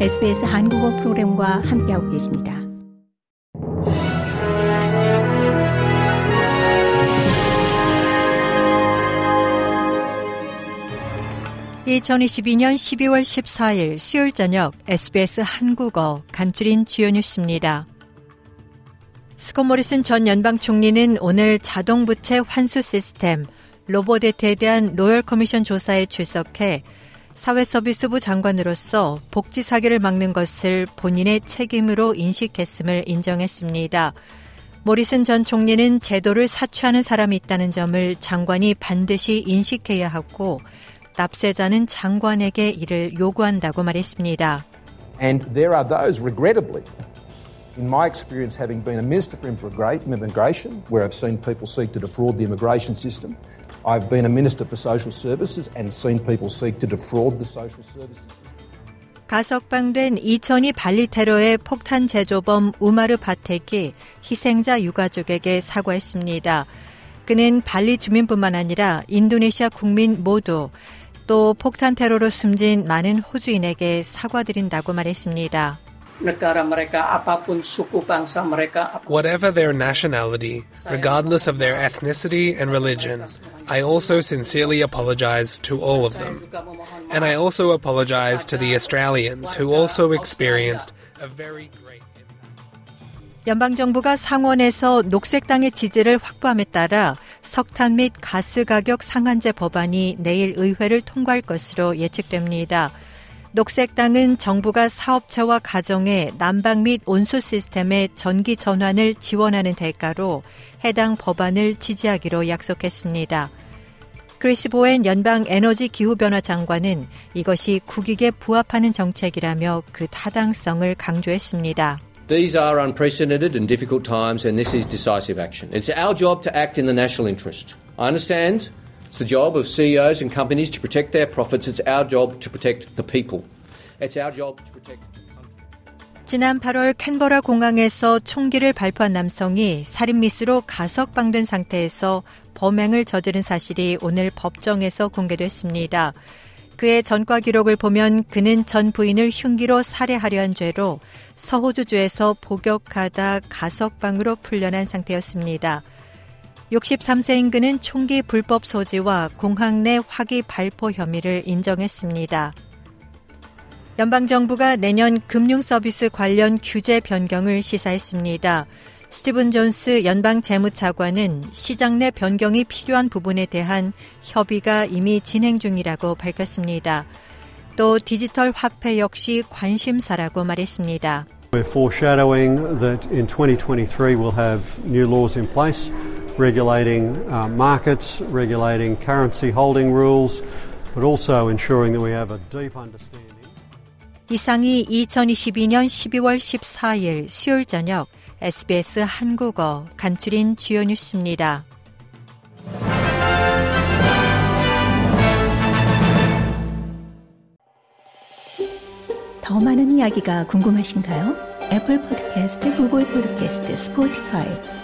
SBS 한국어 프로그램과 함께하고 계십니다. (2022년 12월 14일) 수요일 저녁 SBS 한국어 간추린 주요 뉴스입니다. 스콧 모리슨 전 연방 총리는 오늘 자동부채 환수 시스템 Robodebt에 대한 Royal Commission 조사에 출석해 사회서비스부 장관으로서 복지 사기를 막는 것을 본인의 책임으로 인식했음을 인정했습니다. 모리슨 전 총리는 제도를 사취하는 사람이 있다는 점을 장관이 반드시 인식해야 하고 납세자는 장관에게 이를 요구한다고 말했습니다. And there are those regrettably In my experience, having been a minister for immigration, where I've seen people seek to defraud the immigration system, I've been a minister for social services and seen people seek to defraud the social services. 가석방된 2002 발리 테러의 폭탄 제조범 우마르 바텍이 희생자 유가족에게 사과했습니다. 그는 발리 주민뿐만 아니라 인도네시아 국민 모두 또 폭탄 테러로 숨진 많은 호주인에게 사과드린다고 말했습니다. Whatever their nationality, regardless of their ethnicity and religion, I also sincerely apologize to all of them. And I also apologize to the Australians who also experienced a very great 연방정부가 상원에서 녹색당의 지지를 확보함에 따라 석탄 및 가스 가격 상한제 법안이 내일 의회를 통과할 것으로 예측됩니다. 녹색당은 정부가 사업체와 가정의 난방 및 온수 시스템의 전기 전환을 지원하는 대가로 해당 법안을 지지하기로 약속했습니다. 크리스 보엔 연방 에너지 기후변화 장관은 이것이 국익에 부합하는 정책이라며 그 타당성을 강조했습니다. These are unprecedented and difficult times, and this is decisive action. It's our job to act in the national interest. I understand It's the job of CEOs and companies to protect their profits. It's our job to protect the people. It's our job to protect. 지난 8월 캔버라 공항에서 총기를 발포한 남성이 살인 미수로 가석방된 상태에서 범행을 저지른 사실이 오늘 법정에서 공개됐습니다. 그의 전과 기록을 보면 그는 전 부인을 흉기로 살해하려 한 죄로 서호주주에서 복역하다 가석방으로 풀려난 상태였습니다. 63세인 그는 총기 불법 소지와 공항 내 화기 발포 혐의를 인정했습니다. 연방정부가 내년 금융서비스 관련 규제 변경을 시사했습니다. 스티븐 존스 연방 재무차관은 시장 내 변경이 필요한 부분에 대한 협의가 이미 진행 중이라고 밝혔습니다. 또 디지털 화폐 역시 관심사라고 말했습니다. We're foreshadowing that in 2023 we'll have new laws in place. Regulating uh, markets, regulating currency holding rules, but also ensuring that we have a deep understanding. 이상이 2022년 12월 14일 수요일 저녁 SBS 한국어 간추린 주요 뉴스입니다. 더 많은 이야기가 궁금하신가요? 애플 포드캐스트, 구글 포드캐스트, 스포티파이